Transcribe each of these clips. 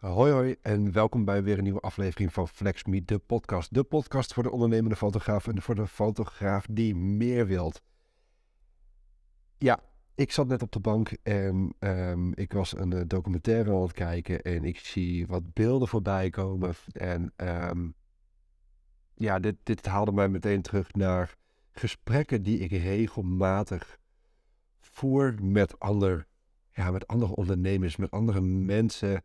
Hoi hoi en welkom bij weer een nieuwe aflevering van Flex Me, de podcast. De podcast voor de ondernemende fotograaf en voor de fotograaf die meer wilt. Ja, ik zat net op de bank en ehm, ik was een uh, documentaire aan het kijken en ik zie wat beelden voorbij komen. En ehm, ja, dit, dit haalde mij meteen terug naar gesprekken die ik regelmatig voer met, ander, ja, met andere ondernemers, met andere mensen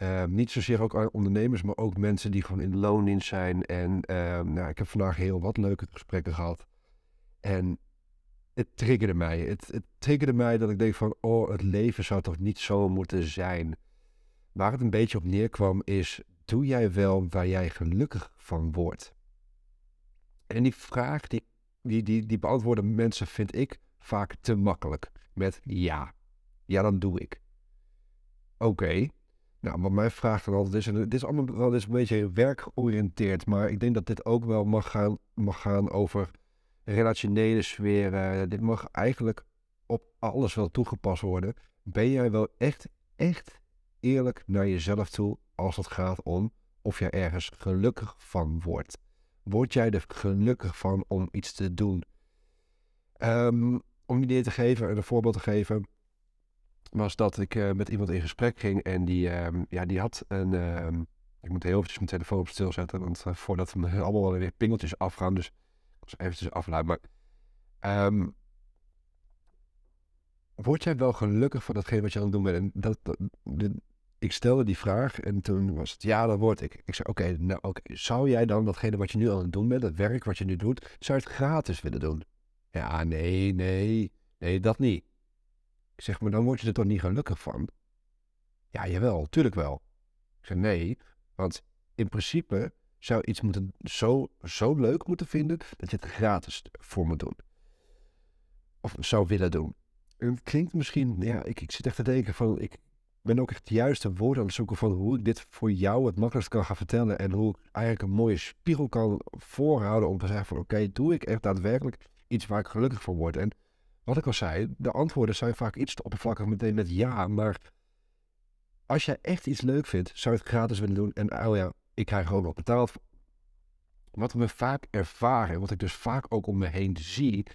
Ehm, niet zozeer ook ondernemers, maar ook mensen die gewoon in loondienst zijn. En ehm, nou, ik heb vandaag heel wat leuke gesprekken gehad. En het triggerde mij. Het, het triggerde mij dat ik denk van, oh, het leven zou toch niet zo moeten zijn. Waar het een beetje op neerkwam is, doe jij wel waar jij gelukkig van wordt? En die vraag, die, die, die, die beantwoorden mensen, vind ik vaak te makkelijk. Met ja. Ja, dan doe ik. Oké, nou, wat mijn vraag dan altijd is, en dit is allemaal wel eens een beetje werkgeoriënteerd, maar ik denk dat dit ook wel mag gaan, mag gaan over relationele sferen. Dit mag eigenlijk op alles wel toegepast worden. Ben jij wel echt, echt eerlijk naar jezelf toe als het gaat om of jij ergens gelukkig van wordt? Word jij er gelukkig van om iets te doen? Um, om een idee te geven en een voorbeeld te geven was dat ik uh, met iemand in gesprek ging en die, uh, ja, die had een... Uh, ik moet heel eventjes mijn telefoon op stil zetten, want uh, voordat we allemaal weer pingeltjes afgaan, dus ik eventjes afluiden. Maar um, word jij wel gelukkig van datgene wat je aan het doen bent? En dat, ik stelde die vraag en toen was het ja, dat word ik. Ik zei oké, nou oké, zou jij dan datgene wat je nu aan het doen bent, dat werk wat je nu doet, zou je het gratis willen doen? Ja, nee, nee, nee, dat niet. Ik zeg, maar dan word je er toch niet gelukkig van? Ja, jawel, tuurlijk wel. Ik zeg, nee, want in principe zou iets moeten zo, zo leuk moeten vinden dat je het gratis voor moet doen. Of zou willen doen. En het klinkt misschien, ja, ik, ik zit echt te denken van, ik ben ook echt de juiste woorden aan het zoeken van hoe ik dit voor jou het makkelijkst kan gaan vertellen. En hoe ik eigenlijk een mooie spiegel kan voorhouden om te zeggen van, oké, doe ik echt daadwerkelijk iets waar ik gelukkig van word. En wat ik al zei, de antwoorden zijn vaak iets te oppervlakkig meteen met ja, maar als jij echt iets leuk vindt, zou je het gratis willen doen en oh ja, ik krijg gewoon wat betaald. Wat we vaak ervaren, wat ik dus vaak ook om me heen zie,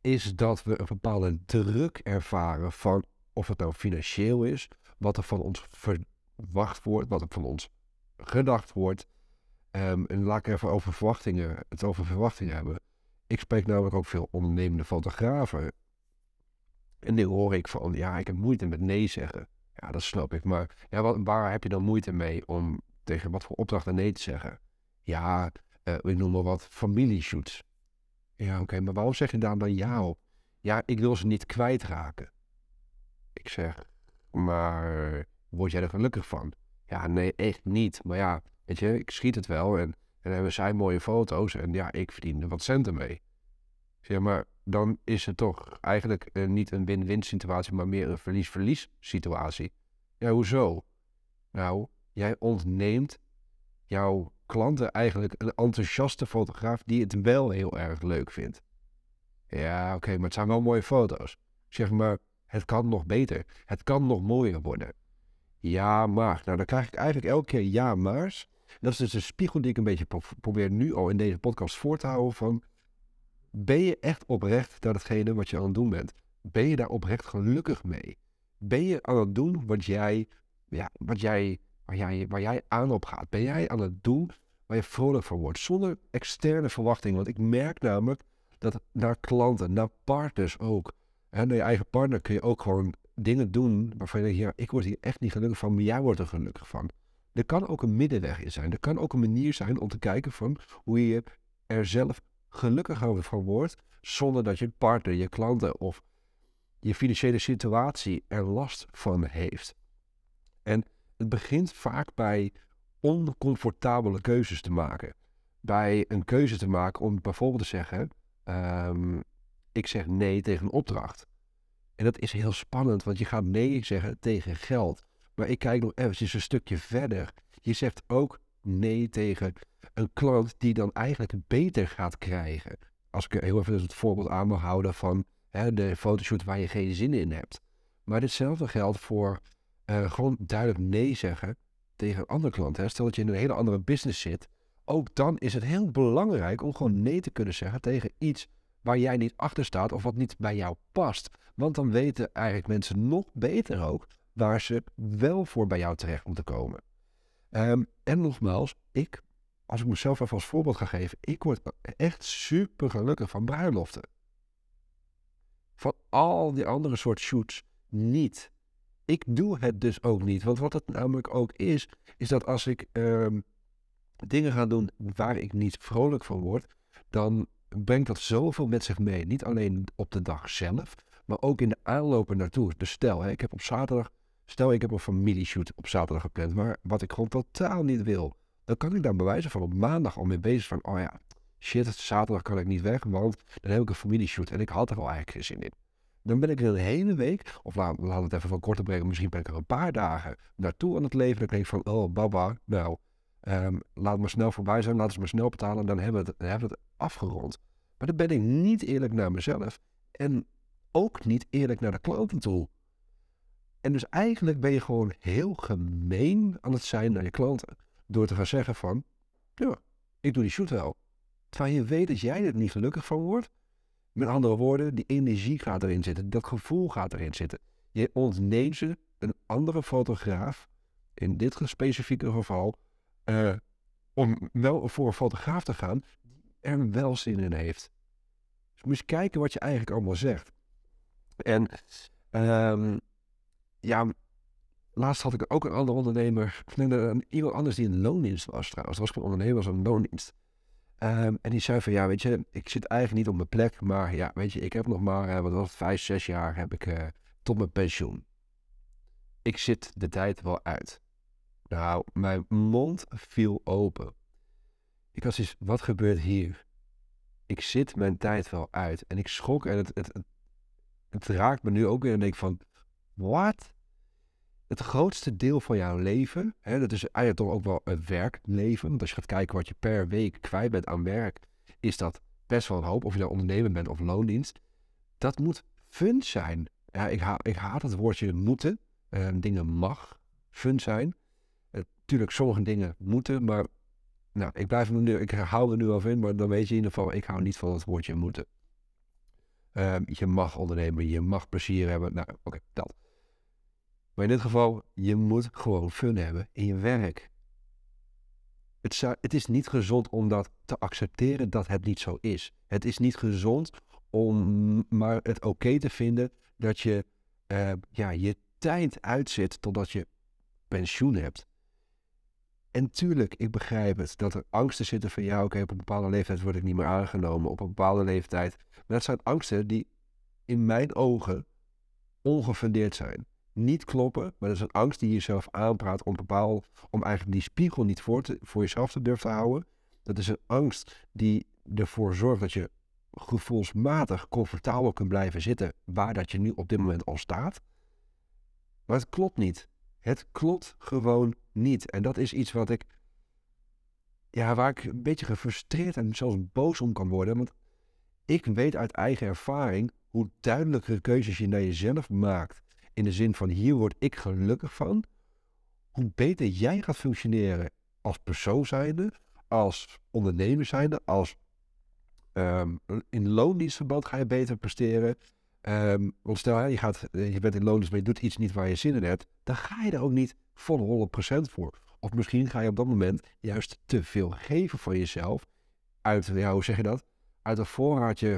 is dat we een bepaalde druk ervaren van of het nou financieel is, wat er van ons verwacht wordt, wat er van ons gedacht wordt. Um, en laat ik even over verwachtingen, het over verwachtingen hebben. Ik spreek namelijk ook veel ondernemende fotografen. En nu hoor ik van, ja, ik heb moeite met nee zeggen. Ja, dat snap ik. Maar ja, wat, waar heb je dan moeite mee om tegen wat voor opdrachten nee te zeggen? Ja, uh, ik noem maar wat, familieshoots. Ja, oké, maar waarom zeg je daar dan ja op? Ja, ik wil ze niet kwijtraken. Ik zeg, maar word jij er gelukkig van? Ja, nee, echt niet. Maar ja, weet je, ik schiet het wel en, en hebben zij mooie foto's en ja, ik verdien er wat centen mee. Zeg maar, dan is het toch eigenlijk uh, niet een win-win situatie, maar meer een verlies-verlies situatie. Ja, hoezo? Nou, jij ontneemt jouw klanten eigenlijk een enthousiaste fotograaf die het wel heel erg leuk vindt. Ja, oké, maar het zijn wel mooie foto's. Zeg maar, het kan nog beter. Het kan nog mooier worden. Ja, maar. Nou, dan krijg ik eigenlijk elke keer ja, maar's. Dat is dus de spiegel die ik een beetje probeer nu al in deze podcast voor te houden van ben je echt oprecht naar datgene wat je aan het doen bent? Ben je daar oprecht gelukkig mee? Ben je aan het doen wat jij, ja, wat jij, waar, jij, waar jij aan op gaat? Ben jij aan het doen waar je vrolijk van wordt? Zonder externe verwachtingen. Want ik merk namelijk dat naar klanten, naar partners ook. En naar je eigen partner kun je ook gewoon dingen doen waarvan je denkt, ja, ik word hier echt niet gelukkig van, maar jij wordt er gelukkig van. Er kan ook een middenweg in zijn. Er kan ook een manier zijn om te kijken van hoe je er zelf gelukkiger van wordt, zonder dat je partner, je klanten of je financiële situatie er last van heeft. En het begint vaak bij oncomfortabele keuzes te maken. Bij een keuze te maken om bijvoorbeeld te zeggen: um, Ik zeg nee tegen een opdracht. En dat is heel spannend, want je gaat nee zeggen tegen geld. Maar ik kijk nog eventjes een stukje verder. Je zegt ook nee tegen een klant die dan eigenlijk beter gaat krijgen. Als ik heel even het voorbeeld aan mag houden van hè, de fotoshoot waar je geen zin in hebt. Maar ditzelfde geldt voor uh, gewoon duidelijk nee zeggen tegen een andere klant. Hè? Stel dat je in een hele andere business zit. Ook dan is het heel belangrijk om gewoon nee te kunnen zeggen tegen iets waar jij niet achter staat of wat niet bij jou past. Want dan weten eigenlijk mensen nog beter ook waar ze wel voor bij jou terecht moeten komen. Ehm, en nogmaals, ik, als ik mezelf even als voorbeeld ga geven, ik word echt super gelukkig van bruiloften. Van al die andere soort shoots niet. Ik doe het dus ook niet. Want wat het namelijk ook is, is dat als ik ehm, dingen ga doen waar ik niet vrolijk van word, dan brengt dat zoveel met zich mee. Niet alleen op de dag zelf, maar ook in de aanlopen naartoe. Dus stel, hè, ik heb op zaterdag, stel ik heb een familieshoot op zaterdag gepland, maar wat ik gewoon totaal niet wil. Dan kan ik daar bewijzen van op maandag al mee bezig van, oh ja, shit, zaterdag kan ik niet weg, want dan heb ik een familieshoot en ik had er al eigenlijk geen zin in. Dan ben ik een hele week, of laat, het even van korter brengen, misschien ben ik er een paar dagen naartoe aan het leven. Dan denk ik van, oh baba, nou, laat me snel voorbij zijn, laten ze me snel betalen en dan hebben we het, dan hebben we het afgerond. Maar dan ben ik niet eerlijk naar mezelf en ook niet eerlijk naar de klanten toe. En dus eigenlijk ben je gewoon heel gemeen aan het zijn naar je klanten. Door te gaan zeggen van, ja, ik doe die shoot wel. Terwijl je weet dat jij er niet gelukkig van wordt. Met andere woorden, die energie gaat erin zitten. Dat gevoel gaat erin zitten. Je ontneemt ze een andere fotograaf, in dit specifieke geval, uh, om wel voor een fotograaf te gaan die er wel zin in heeft. Dus moet je kijken wat je eigenlijk allemaal zegt. En um, ja, laatst had ik ook een andere ondernemer, een, iemand anders die in loondienst was trouwens. Dat was een ondernemer, was een loondienst. Ehm, en die zei van, ja, weet je, ik zit eigenlijk niet op mijn plek, maar ja, weet je, ik heb nog maar, uh, wat was het, vijf, zes jaar heb ik uh, tot mijn pensioen. Ik zit de tijd wel uit. Nou, mijn mond viel open. Ik was eens, wat gebeurt hier? Ik zit mijn tijd wel uit. En ik schrok en het, het, het, raakt me nu ook weer en denk van, wat? Het grootste deel van jouw leven, hè, dat is eigenlijk toch ook wel het werkleven. Want als je gaat kijken wat je per week kwijt bent aan werk, is dat best wel een hoop. Of je nou ondernemer bent of loondienst. Dat moet fun zijn. Ja, ik, ha ik haat het woordje moeten. Uh, dingen mag fun zijn. Natuurlijk, sommige dingen moeten, maar nou, ik blijf nu, ik hou er nu over in, maar dan weet je in ieder geval, ik hou niet van het woordje moeten. Ehm, je mag ondernemen, je mag plezier hebben. Nou, oké, dat. Maar in dit geval, je moet gewoon fun hebben in je werk. Het, het is niet gezond om dat te accepteren dat het niet zo is. Het is niet gezond om maar het oké te vinden dat je uh, ja, je tijd uitzet totdat je pensioen hebt. En tuurlijk, ik begrijp het, dat er angsten zitten van ja, oké, op een bepaalde leeftijd word ik niet meer aangenomen, op een bepaalde leeftijd. Maar dat zijn angsten die in mijn ogen ongefundeerd zijn. Niet kloppen, maar dat is een angst die je jezelf aanpraat om, bepaal, om eigenlijk die spiegel niet voor, te, voor jezelf te durven houden. Dat is een angst die ervoor zorgt dat je gevoelsmatig comfortabel kunt blijven zitten waar dat je nu op dit moment al staat. Maar het klopt niet. Het klopt gewoon niet. En dat is iets wat ik. Ja, waar ik een beetje gefrustreerd en zelfs boos om kan worden. Want ik weet uit eigen ervaring hoe duidelijkere keuzes je naar jezelf maakt. In de zin van hier word ik gelukkig van. Hoe beter jij gaat functioneren als persoon zijnde, als ondernemer zijnde, als um, in loondienstverband ga je beter presteren. Um, want stel, je, gaat, eh, je bent in loondienst, maar je doet iets niet waar je zin in hebt. Dan ga je er ook niet volle 100% voor. Of misschien ga je op dat moment juist te veel geven van jezelf. Uit, hoe zeg je dat? Uit een voorraadje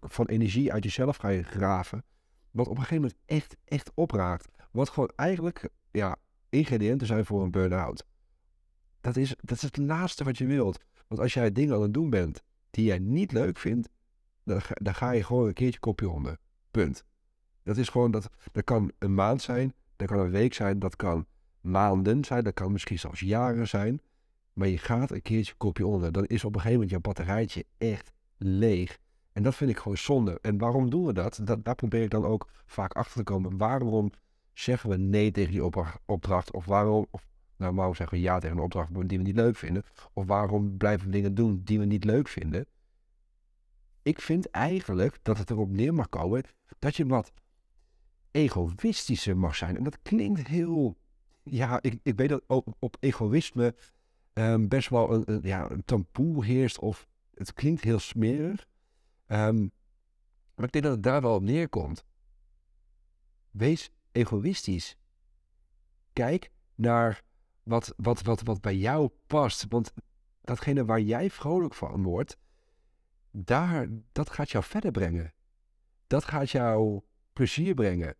van energie uit jezelf ga je graven. Wat op een gegeven moment echt, echt opraakt. Wat gewoon eigenlijk ja, ingrediënten zijn voor een burn-out. Dat is, dat is het laatste wat je wilt. Want als jij dingen aan het doen bent die jij niet leuk vindt, dan ga, dan ga je gewoon een keertje kopje onder. Punt. Dat is gewoon, dat, dat kan een maand zijn, dat kan een week zijn, dat kan maanden zijn, dat kan misschien zelfs jaren zijn. Maar je gaat een keertje kopje onder. Dan is op een gegeven moment je batterijtje echt leeg. En dat vind ik gewoon zonde. En waarom doen we dat? dat daar probeer ik dan ook vaak achter te komen. Waarom zeggen we nee tegen die opdracht? Of waarom, of, nou, waarom zeggen we ja tegen een opdracht die we niet leuk vinden? Of waarom blijven we dingen doen die we niet leuk vinden? Ik vind eigenlijk dat het erop neer mag komen dat je wat egoïstischer mag zijn. En dat klinkt heel ja, ik, ik weet dat op, op egoïsme ehm, best wel een, ja, een taboe heerst. Of het klinkt heel smerig. Ehm, maar ik denk dat het daar wel op neerkomt. Wees egoïstisch. Kijk naar wat, wat, wat, wat bij jou past. Want datgene waar jij vrolijk van wordt, daar, dat gaat jou verder brengen. Dat gaat jou plezier brengen.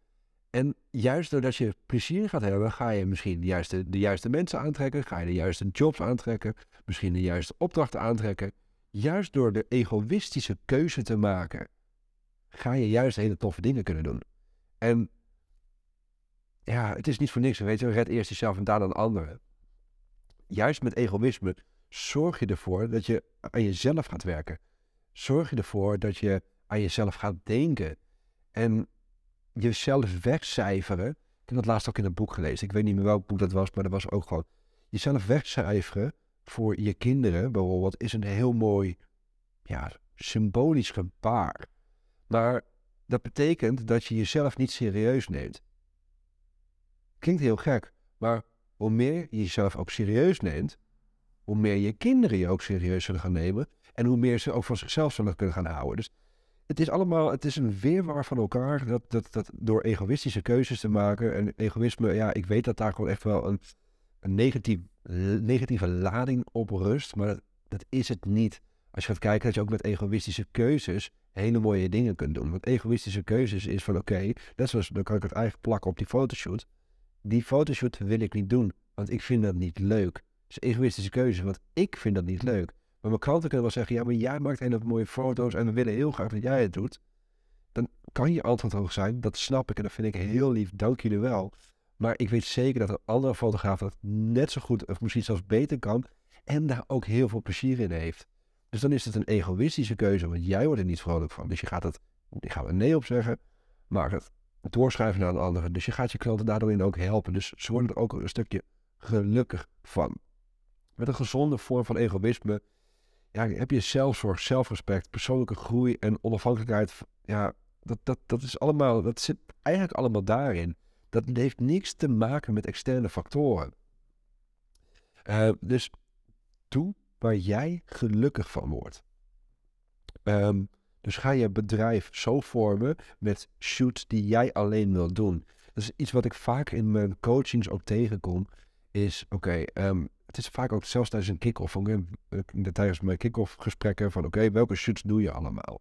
En juist doordat je plezier gaat hebben, ga je misschien de juiste, de juiste mensen aantrekken, ga je de juiste jobs aantrekken, misschien de juiste opdrachten aantrekken. Juist door de egoïstische keuze te maken, ga je juist hele toffe dingen kunnen doen. En ja, het is niet voor niks. Weet je, red eerst jezelf en daarna anderen. Juist met egoïsme zorg je ervoor dat je aan jezelf gaat werken. Zorg je ervoor dat je aan jezelf gaat denken. En jezelf wegcijferen. Ik heb dat laatst ook in een boek gelezen. Ik weet niet meer welk boek dat was, maar dat was ook gewoon. Jezelf wegcijferen voor je kinderen bijvoorbeeld is een heel mooi, ja, symbolisch gebaar. Maar dat betekent dat je jezelf niet serieus neemt. Klinkt heel gek, maar hoe meer je jezelf ook serieus neemt, hoe meer je kinderen je ook serieus zullen gaan nemen en hoe meer ze ook van zichzelf zullen kunnen gaan houden. Dus het is allemaal, het is een weerwar van elkaar, dat, dat, dat door egoïstische keuzes te maken. En egoïsme, ja, ik weet dat daar gewoon echt wel een, een negatieve lading op rust, maar dat, dat is het niet. Als je gaat kijken dat je ook met egoïstische keuzes hele mooie dingen kunt doen. Want egoïstische keuzes is van oké, okay, net zoals dan kan ik het eigenlijk plakken op die fotoshoot. Die fotoshoot wil ik niet doen, want ik vind dat niet leuk. Het is egoïstische keuze, want ik vind dat niet leuk. Maar mijn klanten kunnen wel zeggen, ja, maar jij maakt hele mooie foto's en we willen heel graag dat jij het doet. Dan kan je antwoord hoog zijn, dat snap ik en dat vind ik heel lief, dank jullie wel. Maar ik weet zeker dat een andere fotograaf dat net zo goed of misschien zelfs beter kan en daar ook heel veel plezier in heeft. Dus dan is het een egoïstische keuze, want jij wordt er niet vrolijk van. Dus je gaat het, ik ga er nee op zeggen, maar het doorschrijven naar een andere. Dus je gaat je klanten daardoor ook helpen. Dus ze worden er ook een stukje gelukkig van. Met een gezonde vorm van egoïsme ja, heb je zelfzorg, zelfrespect, persoonlijke groei en onafhankelijkheid. Ja, dat, dat, dat is allemaal, dat zit eigenlijk allemaal daarin. Dat heeft niks te maken met externe factoren. Uh, dus doe waar jij gelukkig van wordt. Um, dus ga je bedrijf zo vormen met shoots die jij alleen wilt doen. Dat is iets wat ik vaak in mijn coachings ook tegenkom. Is oké, um, het is vaak ook zelfs tijdens een kick-off, tijdens mijn kick-off gesprekken van oké, welke shoots doe je allemaal?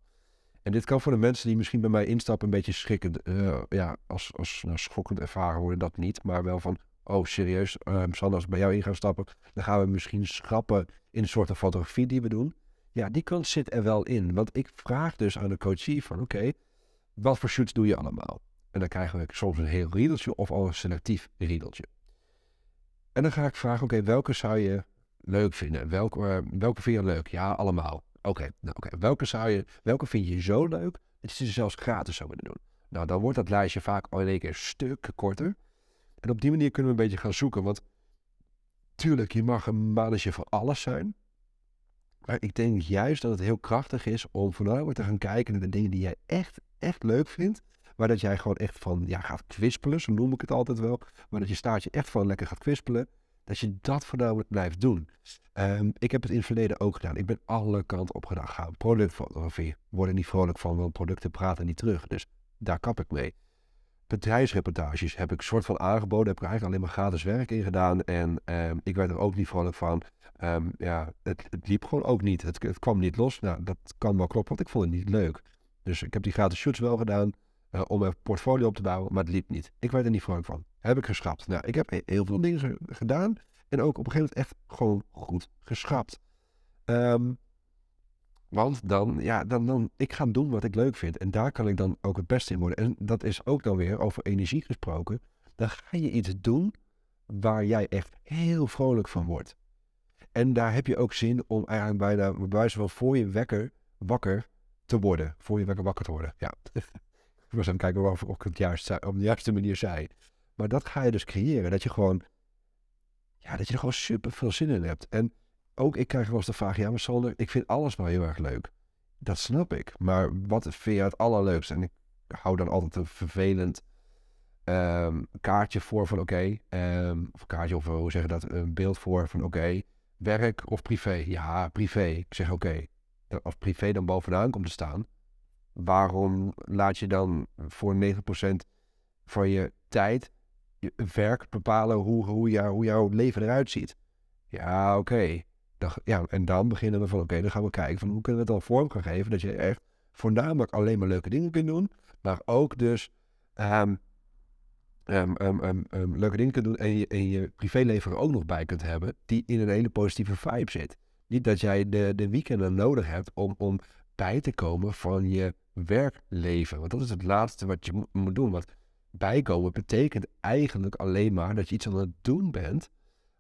En dit kan voor de mensen die misschien bij mij instappen een beetje schrikken, uh, ja, als, als nou, schokkend ervaren worden dat niet, maar wel van, oh serieus, Sander, als we bij jou in gaan stappen, dan gaan we misschien schrappen in de soort fotografie die we doen. Ja, die kant zit er wel in, want ik vraag dus aan de coachie van oké, wat voor shoots doe je allemaal? En dan krijgen we soms een heel riedeltje of al een selectief riedeltje. En dan ga ik vragen, oké, welke zou je leuk vinden? Welke, uh, welke vind je leuk? Ja, allemaal. Oké, nou, oké. welke, zou je, welke vind je zo leuk dat je ze zelfs gratis zou willen doen? Nou, dan wordt dat lijstje vaak al in één keer een stuk korter. En op die manier kunnen we een beetje gaan zoeken. Want tuurlijk, je mag een mannetje voor alles zijn. Maar ik denk juist dat het heel krachtig is om voornamelijk te gaan kijken naar de dingen die jij echt, echt leuk vindt. Maar dat jij gewoon echt van, ja, gaat kwispelen, zo noem ik het altijd wel. Maar dat je staartje echt van lekker gaat kwispelen. Dat je dat voornamelijk blijft doen. Um, ik heb het in het verleden ook gedaan. Ik ben alle kanten op gedaan Productfotografie. Word er niet vrolijk van, want producten praten niet terug. Dus daar kap ik mee. Bedrijfsreportages heb ik soort van aangeboden. Heb ik eigenlijk alleen maar gratis werk in gedaan. En um, ik werd er ook niet vrolijk van. Um, ja, het, het, liep gewoon ook niet. Het, het kwam niet los. Nou, dat kan wel kloppen, want ik vond het niet leuk. Dus ik heb die gratis shoots wel gedaan. Uh, om een portfolio op te bouwen, maar het liep niet. Ik werd er niet vrolijk van. Heb ik geschrapt. Nou, ik heb heel veel dingen gedaan en ook op een gegeven moment echt gewoon goed geschrapt. Um, want dan, ja, dan, dan, ik ga doen wat ik leuk vind. En daar kan ik dan ook het beste in worden. En dat is ook dan weer over energie gesproken. Dan ga je iets doen waar jij echt heel vrolijk van wordt. En daar heb je ook zin om eigenlijk bijna, bij wijze van voor je wekker wakker te worden. Voor je wekker wakker te worden, ja. Ik was aan het kijken of ik het juist, op de juiste manier zei. Maar dat ga je dus creëren. Dat je gewoon, ja, dat je er gewoon super veel zin in hebt. En ook ik krijg wel eens de vraag, ja, maar ik vind alles wel heel erg leuk. Dat snap ik. Maar wat vind je het allerleukste? En ik hou dan altijd een vervelend ehm, kaartje voor van oké, ehm, of kaartje of hoe zeg je dat, een beeld voor van oké, werk of privé? Ja, privé. Ik zeg oké, als privé dan bovenaan komt te staan, waarom laat je dan voor 90% van je tijd je werk bepalen hoe, hoe, hoe jouw leven eruit ziet? Ja, oké. Ja, en dan beginnen we van oké, dan gaan we kijken van hoe kunnen we het dan vorm gaan geven dat je echt voornamelijk alleen maar leuke dingen kunt doen, maar ook dus um, leuke dingen kunt doen en je, en je privéleven er ook nog bij kunt hebben, die in een hele positieve vibe zit. Niet dat jij de, de weekenden nodig hebt om, om bij te komen van je werkleven. Want dat is het laatste wat je moet doen. Want bijkomen betekent eigenlijk alleen maar dat je iets aan het doen bent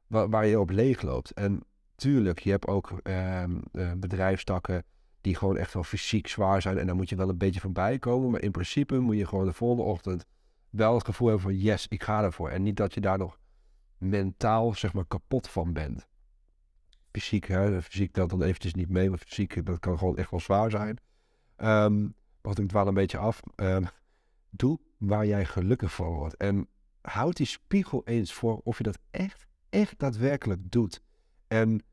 waar, je op leeg loopt. En tuurlijk, je hebt ook um, bedrijfstakken die gewoon echt wel fysiek zwaar zijn. En daar moet je wel een beetje van bijkomen. Maar in principe moet je gewoon de volgende ochtend wel het gevoel hebben van yes, ik ga ervoor. En niet dat je daar nog mentaal zeg maar kapot van bent. Fysiek, hè, dan eventjes niet mee, maar fysiek dat kan gewoon echt wel zwaar zijn. Um, maar ik dwaal een beetje af. Um, doe waar jij gelukkig van wordt. En houd die spiegel eens voor of je dat echt, echt daadwerkelijk doet. En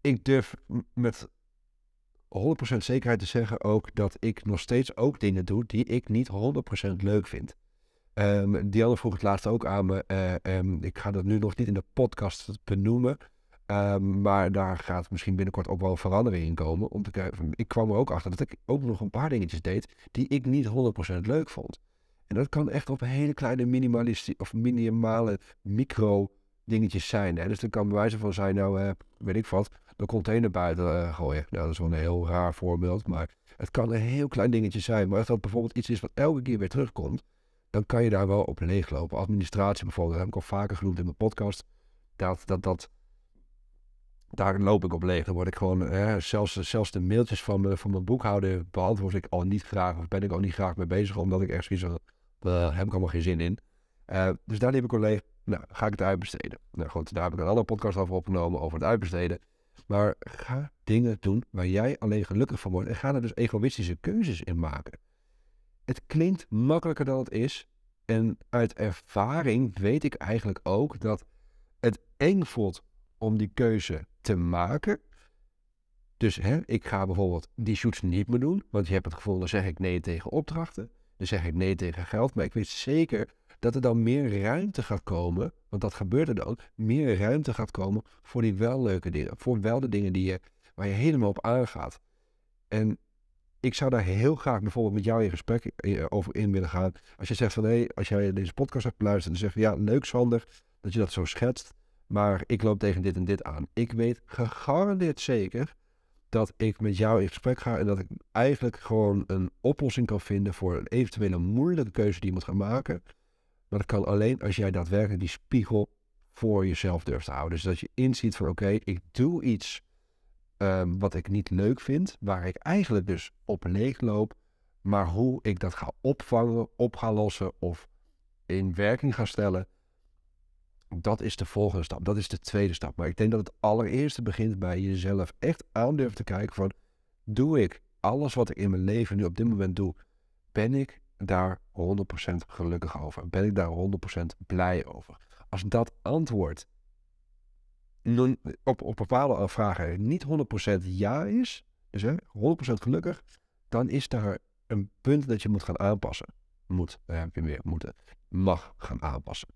ik durf met 100% zekerheid te zeggen ook dat ik nog steeds ook dingen doe die ik niet 100% leuk vind. Um, vroeg het laatst ook aan me. Uh, ik ga dat nu nog niet in de podcast benoemen. Um, maar daar gaat misschien binnenkort ook wel verandering in komen. Om te. Ik kwam er ook achter dat ik ook nog een paar dingetjes deed die ik niet 100% leuk vond. En dat kan echt op hele kleine minimalistische of minimale micro dingetjes zijn. Hè? Dus dat kan bij wijze van zijn, nou, uh, weet ik wat, de container buiten uh, gooien. Nou, dat is wel een heel raar voorbeeld, maar het kan een heel klein dingetje zijn. Maar als dat bijvoorbeeld iets is wat elke keer weer terugkomt, dan kan je daar wel op leeglopen. Administratie bijvoorbeeld, dat heb ik al vaker genoemd in mijn podcast. Dat, dat, dat, daar loop ik op leeg. Dan word ik gewoon, hè, zelfs, zelfs de mailtjes van, van mijn boekhouder beantwoord ik al niet graag. Of ben ik al niet graag mee bezig, omdat ik ergens zo, uh, heb ik allemaal geen zin in. Uh, dus daar liep ik al leeg. Nou, ga ik het uitbesteden. Nou goed, daar heb ik een andere podcast over opgenomen, over het uitbesteden. Maar ga dingen doen waar jij alleen gelukkig van wordt. En ga er dus egoïstische keuzes in maken. Het klinkt makkelijker dan het is. En uit ervaring weet ik eigenlijk ook dat het eng voelt om die keuze te maken. Dus hè, ik ga bijvoorbeeld die shoots niet meer doen. Want je hebt het gevoel, dan zeg ik nee tegen opdrachten. Dan zeg ik nee tegen geld. Maar ik weet zeker dat er dan meer ruimte gaat komen, want dat gebeurt er dan, meer ruimte gaat komen voor die wel leuke dingen. Voor wel de dingen die je, waar je helemaal op aangaat. En ik zou daar heel graag bijvoorbeeld met jou in gesprek eh, over in willen gaan. Als je zegt van hé, als jij deze podcast hebt beluisterd en zegt ja, leuk Sander, dat je dat zo schetst, maar ik loop tegen dit en dit aan. Ik weet gegarandeerd zeker dat ik met jou in gesprek ga en dat ik eigenlijk gewoon een oplossing kan vinden voor een eventuele moeilijke keuze die je moet gaan maken. Maar dat kan alleen als jij daadwerkelijk die spiegel voor jezelf durft te houden. Dus dat je inziet van oké, ik doe iets um, wat ik niet leuk vind, waar ik eigenlijk dus op leeg loop. Maar hoe ik dat ga opvangen, op ga lossen of in werking ga stellen, dat is de volgende stap. Dat is de tweede stap. Maar ik denk dat het allereerste begint bij jezelf echt aandurven te kijken van, doe ik alles wat ik in mijn leven nu op dit moment doe, ben ik daar 100% gelukkig over? Ben ik daar 100% blij over? Als dat antwoord op, op bepaalde vragen niet 100% ja is, dus hè, 100% gelukkig, dan is daar een punt dat je moet gaan aanpassen. Moet, heb je weer moeten, mag gaan aanpassen.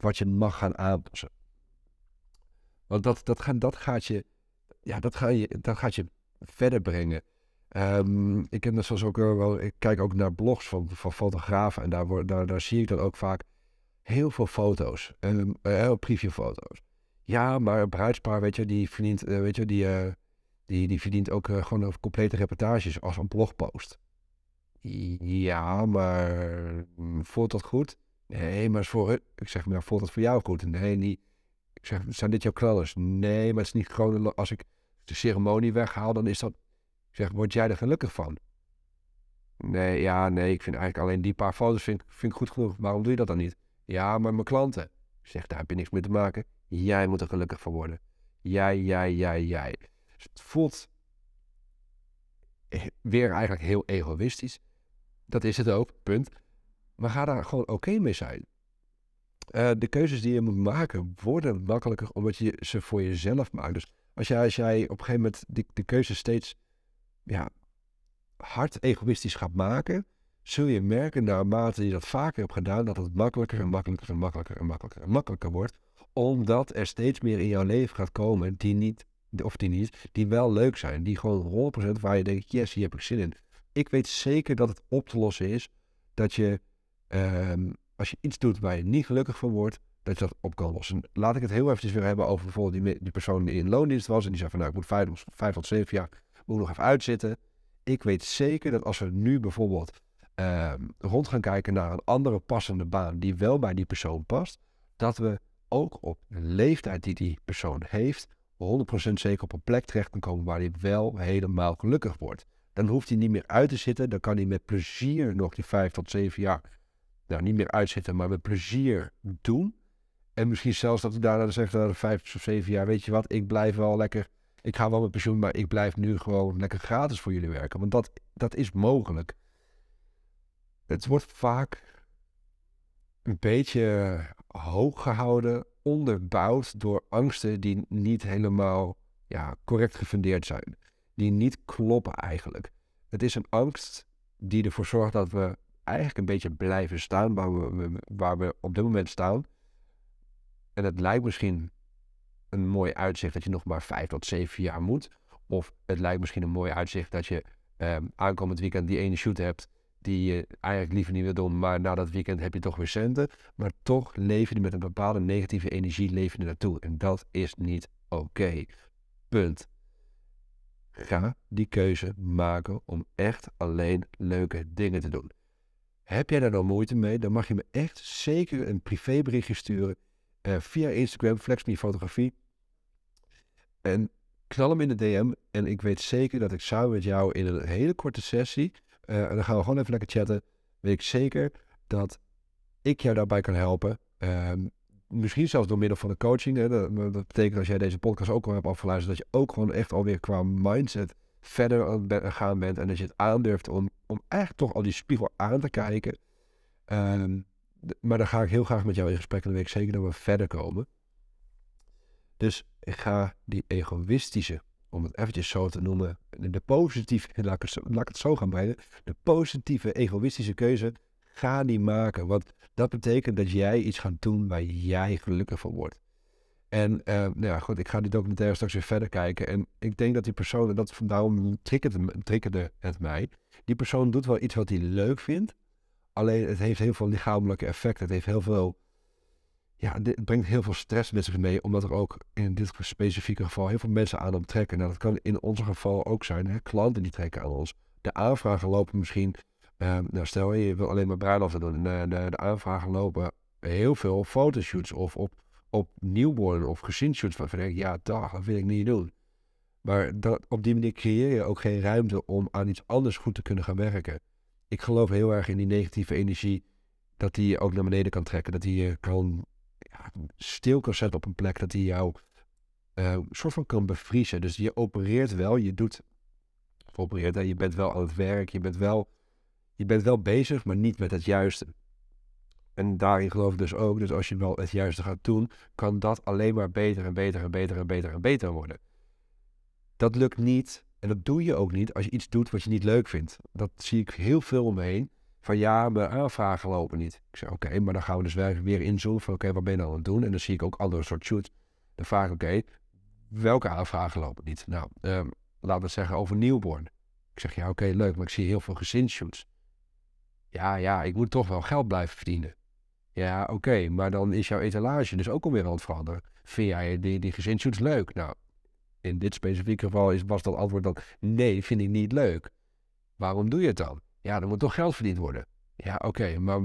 Wat je mag gaan aanpassen. Want dat, dat, gaat, dat gaat je, ja, dat, ga je, dat gaat je verder brengen. Um, ik heb zoals ook wel, ik kijk ook naar blogs van, van fotografen en daar, daar, daar zie ik dan ook vaak heel veel foto's, uh, previewfoto's. Ja, maar een bruidspaar, weet je, die verdient, uh, weet je, die, uh, die, die verdient ook uh, gewoon complete reportages als een blogpost. Ja, maar mm, voelt dat goed? Nee, maar voor, ik zeg maar, voelt dat voor jou goed? Nee, niet. Ik zeg, zijn dit jouw knallers? Nee, maar het is niet gewoon, als ik de ceremonie weghaal, dan is dat ik zeg, word jij er gelukkig van? Nee, ja, nee, ik vind eigenlijk alleen die paar foto's vind, vind ik goed genoeg. Waarom doe je dat dan niet? Ja, maar mijn klanten. Ik zeg, daar heb je niks mee te maken. Jij moet er gelukkig van worden. Jij, jij, jij, jij. Dus het voelt weer eigenlijk heel egoïstisch. Dat is het ook, punt. Maar ga daar gewoon oké mee zijn. Eh, de keuzes die je moet maken worden makkelijker omdat je ze voor jezelf maakt. Dus als jij, op een gegeven moment de keuze steeds ja, hard egoïstisch gaat maken, zul je merken naarmate je dat vaker hebt gedaan, dat het makkelijker en makkelijker en makkelijker en makkelijker en makkelijker wordt. Omdat er steeds meer in jouw leven gaat komen die niet, of die niet, die wel leuk zijn. Die gewoon 100% waar je denkt, yes, hier heb ik zin in. Ik weet zeker dat het op te lossen is dat je, ehm, als je iets doet waar je niet gelukkig van wordt, dat je dat op kan lossen. Laat ik het heel eventjes weer hebben over bijvoorbeeld die, die persoon die in loondienst was en die zei van nou, ik moet vijf, vijf tot zeven jaar, moet nog even uitzitten. Ik weet zeker dat als we nu bijvoorbeeld Ehm, rond gaan kijken naar een andere passende baan die wel bij die persoon past, dat we ook op de leeftijd die die persoon heeft, 100% zeker op een plek terecht kan komen waar hij wel helemaal gelukkig wordt. Dan hoeft hij niet meer uit te zitten, dan kan hij met plezier nog die 5 tot 7 jaar, nou niet meer uitzitten, maar met plezier doen. En misschien zelfs dat hij daarna zegt, na 5 of 7 jaar, weet je wat, ik blijf wel lekker, ik ga wel met pensioen, maar ik blijf nu gewoon lekker gratis voor jullie werken. Want dat, dat is mogelijk het wordt vaak een beetje hoog gehouden, onderbouwd door angsten die niet helemaal ja, correct gefundeerd zijn. Die niet kloppen eigenlijk. Het is een angst die ervoor zorgt dat we eigenlijk een beetje blijven staan waar we, op dit moment staan. En het lijkt misschien een mooi uitzicht dat je nog maar vijf tot zeven jaar moet. Of het lijkt misschien een mooi uitzicht dat je eh, aankomend weekend die ene shoot hebt die je eigenlijk liever niet wil doen, maar na dat weekend heb je toch weer centen. Maar toch leef je met een bepaalde negatieve energie leven er naartoe. En dat is niet oké. Punt. Ga die keuze maken om echt alleen leuke dingen te doen. Heb jij daar nou moeite mee, dan mag je me echt zeker een privéberichtje sturen uh, via Instagram, FlexMe Fotografie. En knal hem in de DM. En ik weet zeker dat ik samen met jou in een hele korte sessie uh, en dan gaan we gewoon even lekker chatten. Weet ik zeker dat ik jou daarbij kan helpen. Ehm, misschien zelfs door middel van de coaching. Hè. Dat, dat, betekent als jij deze podcast ook al hebt afgeluisterd, dat je ook gewoon echt alweer qua mindset verder aan het gaan bent. En dat je het aandurft om, om eigenlijk toch al die spiegel aan te kijken. Ehm, maar dan ga ik heel graag met jou in gesprek en dan weet ik zeker dat we verder komen. Dus ik ga die egoïstische om het eventjes zo te noemen, de positieve, laat ik, het zo, laat het zo gaan brengen, de positieve egoïstische keuze, ga die maken. Want dat betekent dat jij iets gaat doen waar jij gelukkig van wordt. En uh, nou ja, goed, ik ga die documentaire straks weer verder kijken. En ik denk dat die persoon, en dat, daarom triggerde, triggerde het mij, die persoon doet wel iets wat hij leuk vindt. Alleen het heeft heel veel lichamelijke effecten. Het heeft heel veel ja, dit brengt heel veel stress met zich mee, omdat er ook in dit specifieke geval heel veel mensen aan hem trekken. Nou, dat kan in ons geval ook zijn, hè? klanten die trekken aan ons. De aanvragen lopen misschien, uh, nou stel je wil alleen maar bruiloften doen, de, de, de aanvragen lopen heel veel fotoshoots of op, op newborn of ik ja, dag, dat wil ik niet doen. Maar dat, op die manier creëer je ook geen ruimte om aan iets anders goed te kunnen gaan werken. Ik geloof heel erg in die negatieve energie, dat die je ook naar beneden kan trekken. Dat die je kan stil kan zetten op een plek dat hij jou uh, soort van kan bevriezen. Dus je opereert wel, je doet, opereert, je bent wel aan het werk, je bent wel, je bent wel bezig, maar niet met het juiste. En daarin geloof ik dus ook, dus als je wel het juiste gaat doen, kan dat alleen maar beter en beter en beter en beter en beter worden. Dat lukt niet, en dat doe je ook niet als je iets doet wat je niet leuk vindt. Dat zie ik heel veel om me heen van ja, mijn aanvragen lopen niet. Ik zeg oké, maar dan gaan we dus weer inzoomen van oké, wat ben je nou aan het doen? En dan zie ik ook andere soort shoots. Dan vraag ik oké, welke aanvragen lopen niet? Nou, um, laten we zeggen over newborn. Ik zeg ja, oké, leuk, maar ik zie heel veel gezinsshoots. Ja, ja, ik moet toch wel geld blijven verdienen. Ja, oké, maar dan is jouw etalage dus ook alweer aan het veranderen. Vind jij die, die gezinsshoots leuk? Nou, in dit specifieke geval is, was dat antwoord dan nee, vind ik niet leuk. Waarom doe je het dan? Ja, er moet toch geld verdiend worden. Ja, oké, maar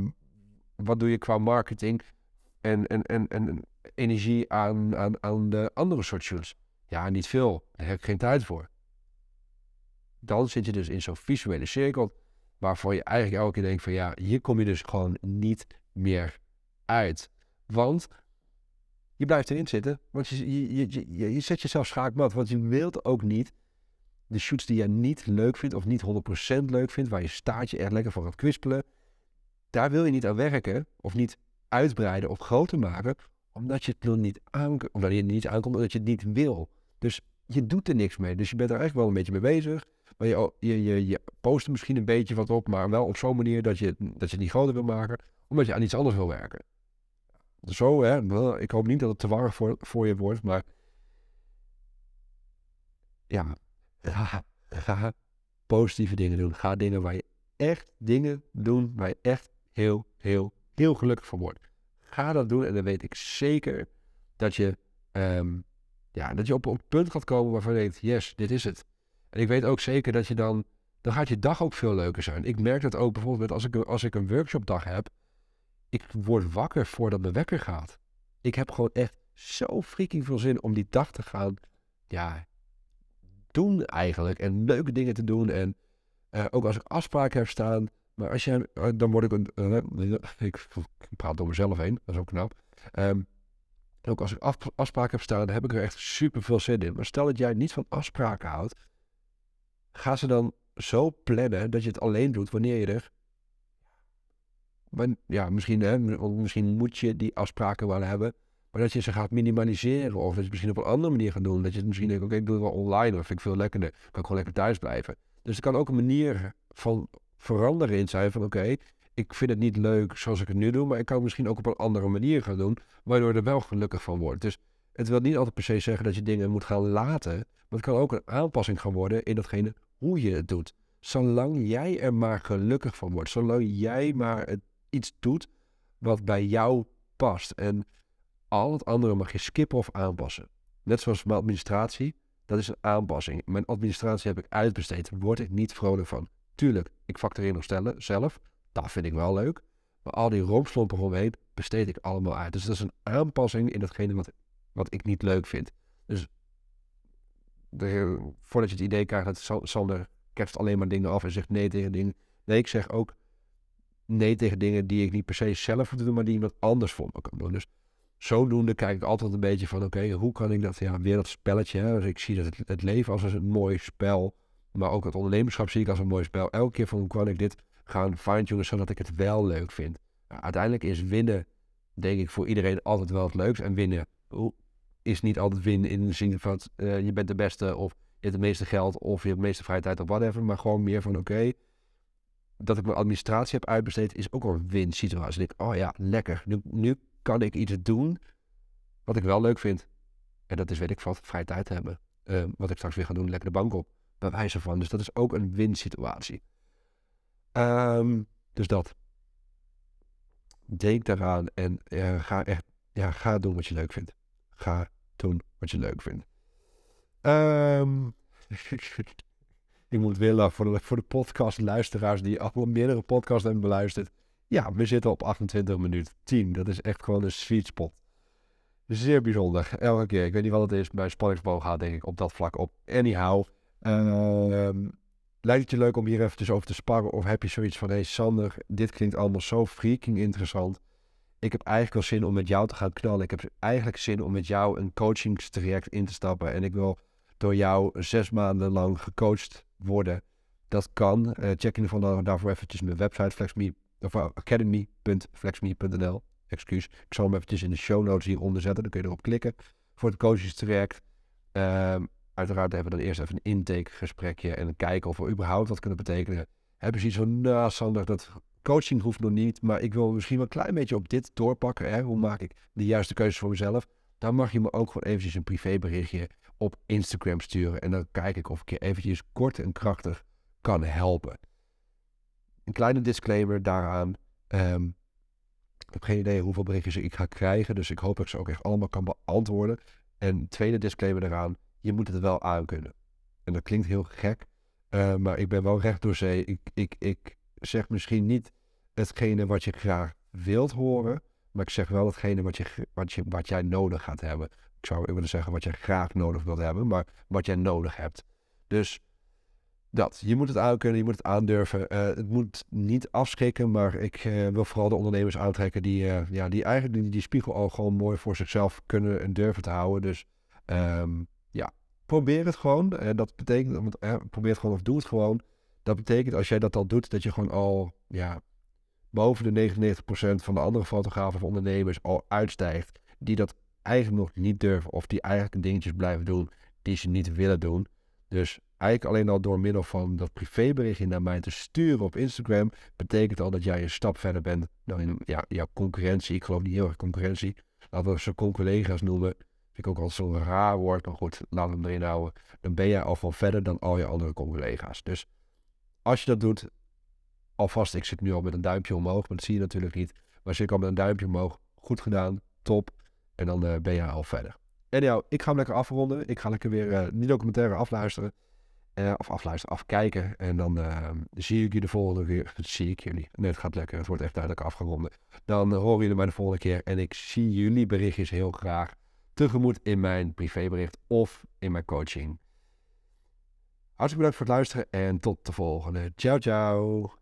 wat doe je qua marketing en, en, en, en energie aan, aan, aan de andere soort shoots? Ja, niet veel. Daar heb ik geen tijd voor. Dan zit je dus in zo'n visuele cirkel waarvoor je eigenlijk elke keer denkt van ja, hier kom je dus gewoon niet meer uit. Want je blijft erin zitten, want je, je, je, je, zet jezelf schaakmat, want je wilt ook niet de shoots die je niet leuk vindt of niet 100% leuk vindt, waar je staartje echt lekker van gaat kwispelen, daar wil je niet aan werken of niet uitbreiden of groter maken, omdat je het nog niet aankomt, omdat je het niet aankomt, omdat je het niet wil. Dus je doet er niks mee. Dus je bent er eigenlijk wel een beetje mee bezig. Je, je, post er misschien een beetje wat op, maar wel op zo'n manier dat je, dat je het niet groter wil maken, omdat je aan iets anders wil werken. Zo, hè. Ik hoop niet dat het te warm voor, voor je wordt, maar ja, ga, positieve dingen doen. Ga dingen waar je echt dingen doen waar je echt heel, heel, heel gelukkig van wordt. Ga dat doen en dan weet ik zeker dat je, um, ja, dat je op, een punt gaat komen waarvan je denkt, yes, dit is het. En ik weet ook zeker dat je dan, dan gaat je dag ook veel leuker zijn. Ik merk dat ook bijvoorbeeld als ik, als ik een workshopdag heb, ik word wakker voordat mijn wekker gaat. Ik heb gewoon echt zo freaking veel zin om die dag te gaan, ja, doen eigenlijk. En leuke dingen te doen en uh, ook als ik afspraken heb staan, maar als jij, uh, dan word ik een. Uh, ik, praat door mezelf heen, dat is ook knap. Um, ook als ik af, afspraken heb staan, dan heb ik er echt super veel zin in. Maar stel dat jij niet van afspraken houdt, ga ze dan zo plannen dat je het alleen doet wanneer je er. Ja, misschien, hè, misschien moet je die afspraken wel hebben. Maar dat je ze gaat minimaliseren. Of dat je het misschien op een andere manier gaat doen. Dat je het misschien denkt, oké, ik doe het wel online. Of vind ik veel lekkerder. Kan ik gewoon lekker thuis blijven. Dus er kan ook een manier van veranderen in zijn van oké, ik vind het niet leuk zoals ik het nu doe, maar ik kan het misschien ook op een andere manier gaan doen, waardoor je er wel gelukkig van wordt. Dus het wil niet altijd per se zeggen dat je dingen moet gaan laten, maar het kan ook een aanpassing gaan worden in datgene hoe je het doet. Zolang jij er maar gelukkig van wordt, zolang jij maar iets doet wat bij jou past. En al het andere mag je skippen of aanpassen. Net zoals mijn administratie. Dat is een aanpassing. Mijn administratie heb ik uitbesteed. Word ik niet vrolijk van. Tuurlijk, ik factureer nog stellen zelf. Dat vind ik wel leuk. Maar al die rompslompen eromheen besteed ik allemaal uit. Dus dat is een aanpassing in datgene wat, wat ik niet leuk vind. Dus de, voordat je het idee krijgt dat Sander kerst alleen maar dingen af en zegt nee tegen dingen. Nee, ik zeg ook nee tegen dingen die ik niet per se zelf moet doen, maar die iemand anders voor me kan doen. Dus zodoende kijk ik altijd een beetje van, oké, hoe kan ik dat, ja, weer dat spelletje. Hè? Dus ik zie dat het, het leven als een mooi spel, maar ook het ondernemerschap zie ik als een mooi spel. Elke keer van, hoe kan ik dit gaan fine-tunen zodat ik het wel leuk vind. Nou, uiteindelijk is winnen, denk ik, voor iedereen altijd wel het leukst. En winnen is niet altijd winnen in de zin van, uh, je bent de beste of je hebt het meeste geld of je hebt de meeste vrije tijd of whatever. Maar gewoon meer van, oké, dat ik mijn administratie heb uitbesteed is ook al een win-situatie. Ik denk, oh ja, lekker. Nu, nu kan ik iets doen wat ik wel leuk vind. En dat is, weet ik wat, vrije tijd hebben. Uh, wat ik straks weer ga doen, lekker de bank op. Bij wijze van. Dus dat is ook een win-situatie. Um, dus dat. Denk daaraan en uh, ga echt, ja, ga doen wat je leuk vindt. Ga doen wat je leuk vindt. Um, ik moet willen voor de, voor de podcast luisteraars die al meerdere podcasts hebben beluisterd. Ja, we zitten op 28 minuten 10. Dat is echt gewoon een sweet spot. Zeer bijzonder. Elke keer. Ik weet niet wat het is. Bij spanningsboog gaat denk ik op dat vlak op. Anyhow. Uh, lijkt het je leuk om hier eventjes over te sparren? Of heb je zoiets van, hé hey Sander, dit klinkt allemaal zo freaking interessant. Ik heb eigenlijk wel zin om met jou te gaan knallen. Ik heb eigenlijk zin om met jou een coachingstraject in te stappen. En ik wil door jou zes maanden lang gecoacht worden. Dat kan. Uh, check in ieder geval daarvoor eventjes mijn website, of eh, academy.flexme.nl. Excuus. Ik zal hem eventjes in de show notes hieronder zetten. Dan kun je erop klikken voor het coachingstraject. Um, uiteraard hebben we dan eerst even een intakegesprekje en kijken of we überhaupt wat kunnen betekenen. Hebben ze iets van, nou Sander, dat coaching hoeft nog niet, maar ik wil misschien wel een klein beetje op dit doorpakken. Hè? Hoe maak ik de juiste keuzes voor mezelf? Dan mag je me ook gewoon eventjes een privéberichtje op Instagram sturen. En dan kijk ik of ik je eventjes kort en krachtig kan helpen. Een kleine disclaimer daaraan. Um, ik heb geen idee hoeveel berichtjes ik ga krijgen. Dus ik hoop dat ik ze ook echt allemaal kan beantwoorden. En tweede disclaimer daaraan. Je moet het wel aankunnen. En dat klinkt heel gek. Uh, maar ik ben wel recht door zee. Ik, ik, ik zeg misschien niet hetgene wat je graag wilt horen. Maar ik zeg wel hetgene wat, je, wat, je, wat jij nodig gaat hebben. Ik zou willen zeggen wat je graag nodig wilt hebben. Maar wat jij nodig hebt. Dus dat. Je moet het aankunnen, je moet het aandurven. Uh, het moet niet afschrikken, maar ik uh, wil vooral de ondernemers aantrekken die, uh, ja, die eigenlijk die, die, spiegel al gewoon mooi voor zichzelf kunnen en durven te houden. Dus um, ja, probeer het gewoon. dat betekent, probeer het gewoon of doe het gewoon. Dat betekent als jij dat al doet, dat je gewoon al ja, boven de 99% van de andere fotografen of ondernemers al uitstijgt, die dat eigenlijk nog niet durven of die eigenlijk dingetjes blijven doen die ze niet willen doen. Dus eigenlijk alleen al door middel van dat privéberichtje naar mij te sturen op Instagram, betekent al dat jij een stap verder bent dan in ja, jouw concurrentie. Ik geloof niet heel erg concurrentie. Laten we ze collega's noemen. Vind ik ook al zo'n raar woord, maar goed, we hem erin houden. Dan ben jij al van verder dan al je andere collega's. Dus als je dat doet, alvast, ik zit nu al met een duimpje omhoog, maar dat zie je natuurlijk niet. Maar zit ik al met een duimpje omhoog, goed gedaan, top. En dan uh, ben je al verder. En ja, ik ga hem lekker afronden. Ik ga lekker weer uh, die documentaire afluisteren. Uh, of afluisteren, afkijken. En dan zie ik jullie de volgende keer. Zie ik jullie. Nee, het gaat lekker. Het wordt echt duidelijk afgeronden. Dan horen jullie mij de volgende keer. En ik zie jullie berichtjes heel graag tegemoet in mijn privébericht of in mijn coaching. Hartelijk bedankt voor het luisteren en tot de volgende. Ciao, ciao.